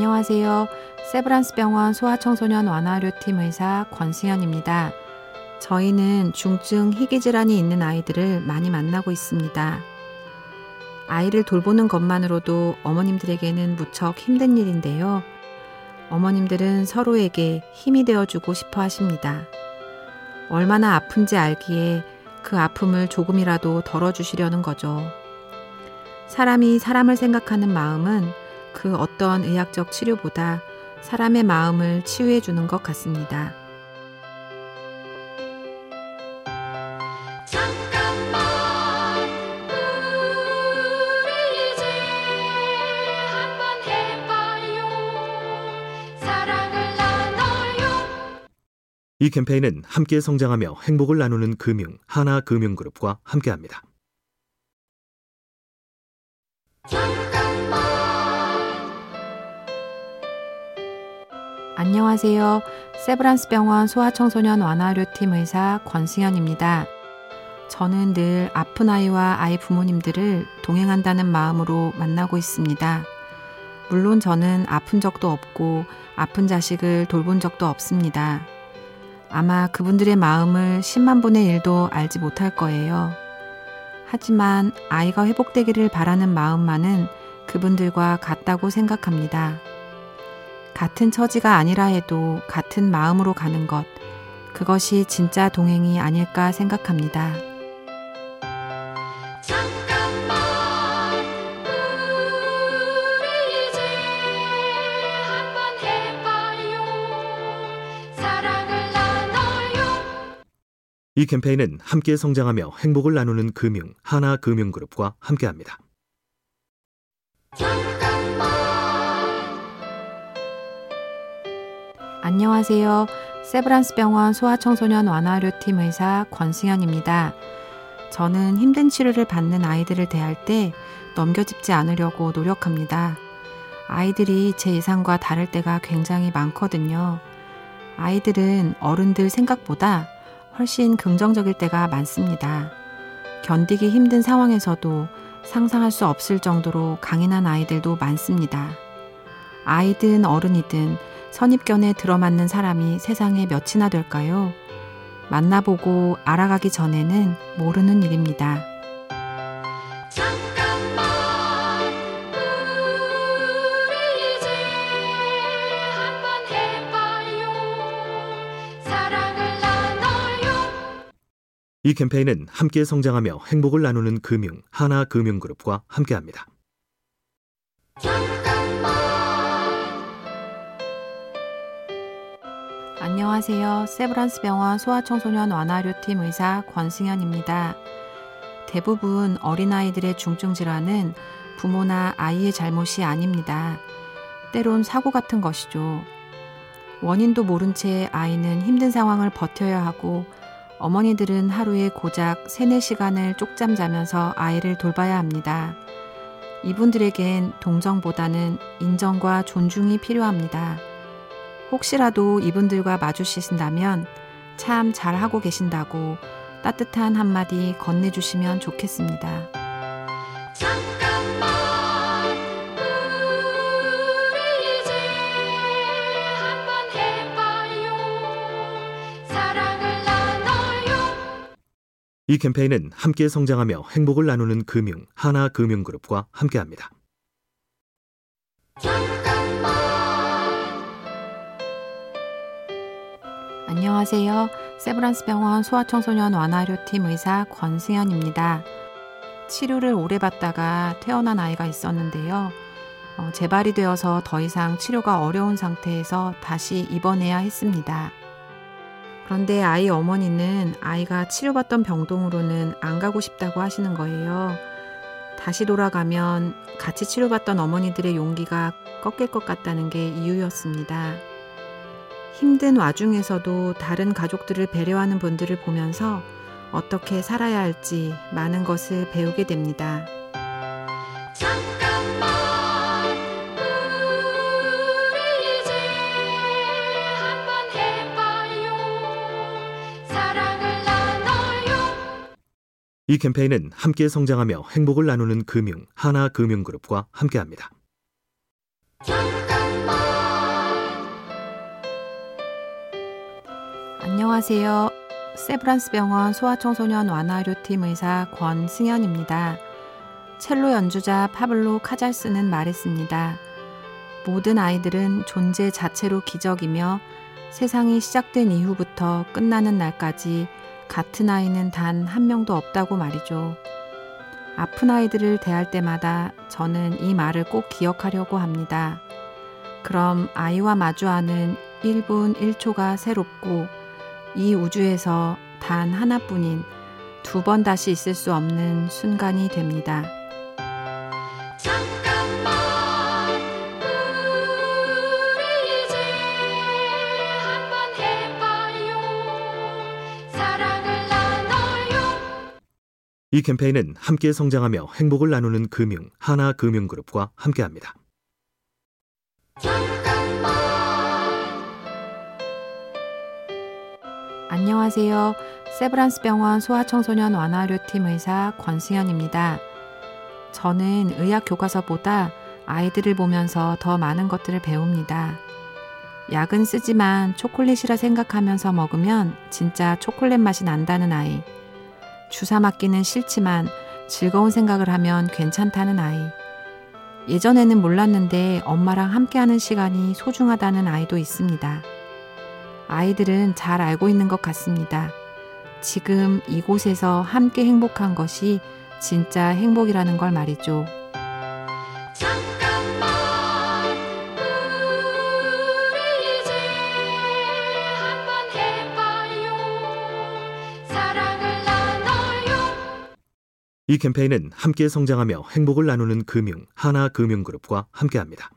안녕하세요. 세브란스 병원 소아청소년 완화의료팀 의사 권승현입니다. 저희는 중증 희귀질환이 있는 아이들을 많이 만나고 있습니다. 아이를 돌보는 것만으로도 어머님들에게는 무척 힘든 일인데요. 어머님들은 서로에게 힘이 되어주고 싶어 하십니다. 얼마나 아픈지 알기에 그 아픔을 조금이라도 덜어주시려는 거죠. 사람이 사람을 생각하는 마음은 그 어떤 의학적 치료보다 사람의 마음을 치유해 주는 것 같습니다. 잠깐만 우리 이제 한번 해봐요 사랑을 나눠요 이 캠페인은 함께 성장하며 행복을 나누는 금융 하나금융그룹과 함께합니다. 안녕하세요. 세브란스 병원 소아청소년 완화의료팀 의사 권승현입니다. 저는 늘 아픈 아이와 아이 부모님들을 동행한다는 마음으로 만나고 있습니다. 물론 저는 아픈 적도 없고 아픈 자식을 돌본 적도 없습니다. 아마 그분들의 마음을 10만 분의 1도 알지 못할 거예요. 하지만 아이가 회복되기를 바라는 마음만은 그분들과 같다고 생각합니다. 같은 처지가 아니라 해도 같은 마음으로 가는 것, 그것이 진짜 동행이 아닐까 생각합니다. 잠깐만 우리 이제 한번 해봐요 사랑을 나눠요 이 캠페인은 함께 성장하며 행복을 나누는 금융 하나금융그룹과 함께합니다. 안녕하세요. 세브란스 병원 소아청소년 완화의료팀 의사 권승현입니다. 저는 힘든 치료를 받는 아이들을 대할 때 넘겨짚지 않으려고 노력합니다. 아이들이 제 예상과 다를 때가 굉장히 많거든요. 아이들은 어른들 생각보다 훨씬 긍정적일 때가 많습니다. 견디기 힘든 상황에서도 상상할 수 없을 정도로 강인한 아이들도 많습니다. 아이든 어른이든 선입견에 들어맞는 사람이 세상에 몇이나 될까요? 만나보고 알아가기 전에는 모르는 일입니다. 잠깐만 우리 이제 한번 해봐요 사랑을 나눠요 이 캠페인은 함께 성장하며 행복을 나누는 금융 하나금융그룹과 함께합니다. 안녕하세요. 세브란스 병원 소아청소년 완화의료팀 의사 권승현입니다. 대부분 어린아이들의 중증 질환은 부모나 아이의 잘못이 아닙니다. 때론 사고 같은 것이죠. 원인도 모른 채 아이는 힘든 상황을 버텨야 하고 어머니들은 하루에 고작 3, 4시간을 쪽잠 자면서 아이를 돌봐야 합니다. 이분들에겐 동정보다는 인정과 존중이 필요합니다. 혹시라도 이분들과 마주치신다면 참 잘하고 계신다고 따뜻한 한마디 건네주시면 좋겠습니다. 잠깐만 우리 이제 한번 해봐요 사랑을 나눠요 이 캠페인은 함께 성장하며 행복을 나누는 금융 하나금융그룹과 함께합니다. 안녕하세요. 세브란스 병원 소아청소년 완화의료팀 의사 권승현입니다. 치료를 오래 받다가 퇴원한 아이가 있었는데요. 어, 재발이 되어서 더 이상 치료가 어려운 상태에서 다시 입원해야 했습니다. 그런데 아이 어머니는 아이가 치료받던 병동으로는 안 가고 싶다고 하시는 거예요. 다시 돌아가면 같이 치료받던 어머니들의 용기가 꺾일 것 같다는 게 이유였습니다. 힘든 와중에서도 다른 가족들을 배려하는 분들을 보면서 어떻게 살아야 할지 많은 것을 배우게 됩니다. 잠깐만 우리 이제 한번 해봐요 사랑을 나눠요 이 캠페인은 함께 성장하며 행복을 나누는 금융 하나금융그룹과 함께합니다. 안녕하세요. 세브란스 병원 소아청소년 완화의료팀 의사 권승현입니다. 첼로 연주자 파블로 카잘스는 말했습니다. 모든 아이들은 존재 자체로 기적이며 세상이 시작된 이후부터 끝나는 날까지 같은 아이는 단 한 명도 없다고 말이죠. 아픈 아이들을 대할 때마다 저는 이 말을 꼭 기억하려고 합니다. 그럼 아이와 마주하는 1분 1초가 새롭고 이 우주에서 단 하나뿐인 두 번 다시 있을 수 없는 순간이 됩니다. 잠깐만 우리 이제 한번 해봐요 사랑을 나눠요 이 캠페인은 함께 성장하며 행복을 나누는 금융 하나금융그룹과 함께합니다. 안녕하세요. 세브란스 병원 소아청소년 완화의료팀 의사 권승현입니다. 저는 의학 교과서보다 아이들을 보면서 더 많은 것들을 배웁니다. 약은 쓰지만 초콜릿이라 생각하면서 먹으면 진짜 초콜릿 맛이 난다는 아이. 주사 맞기는 싫지만 즐거운 생각을 하면 괜찮다는 아이. 예전에는 몰랐는데 엄마랑 함께하는 시간이 소중하다는 아이도 있습니다. 아이들은 잘 알고 있는 것 같습니다. 지금 이곳에서 함께 행복한 것이 진짜 행복이라는 걸 말이죠. 잠깐만 우리 이제 한번 해봐요 사랑을 나눠요 이 캠페인은 함께 성장하며 행복을 나누는 금융 하나금융그룹과 함께합니다.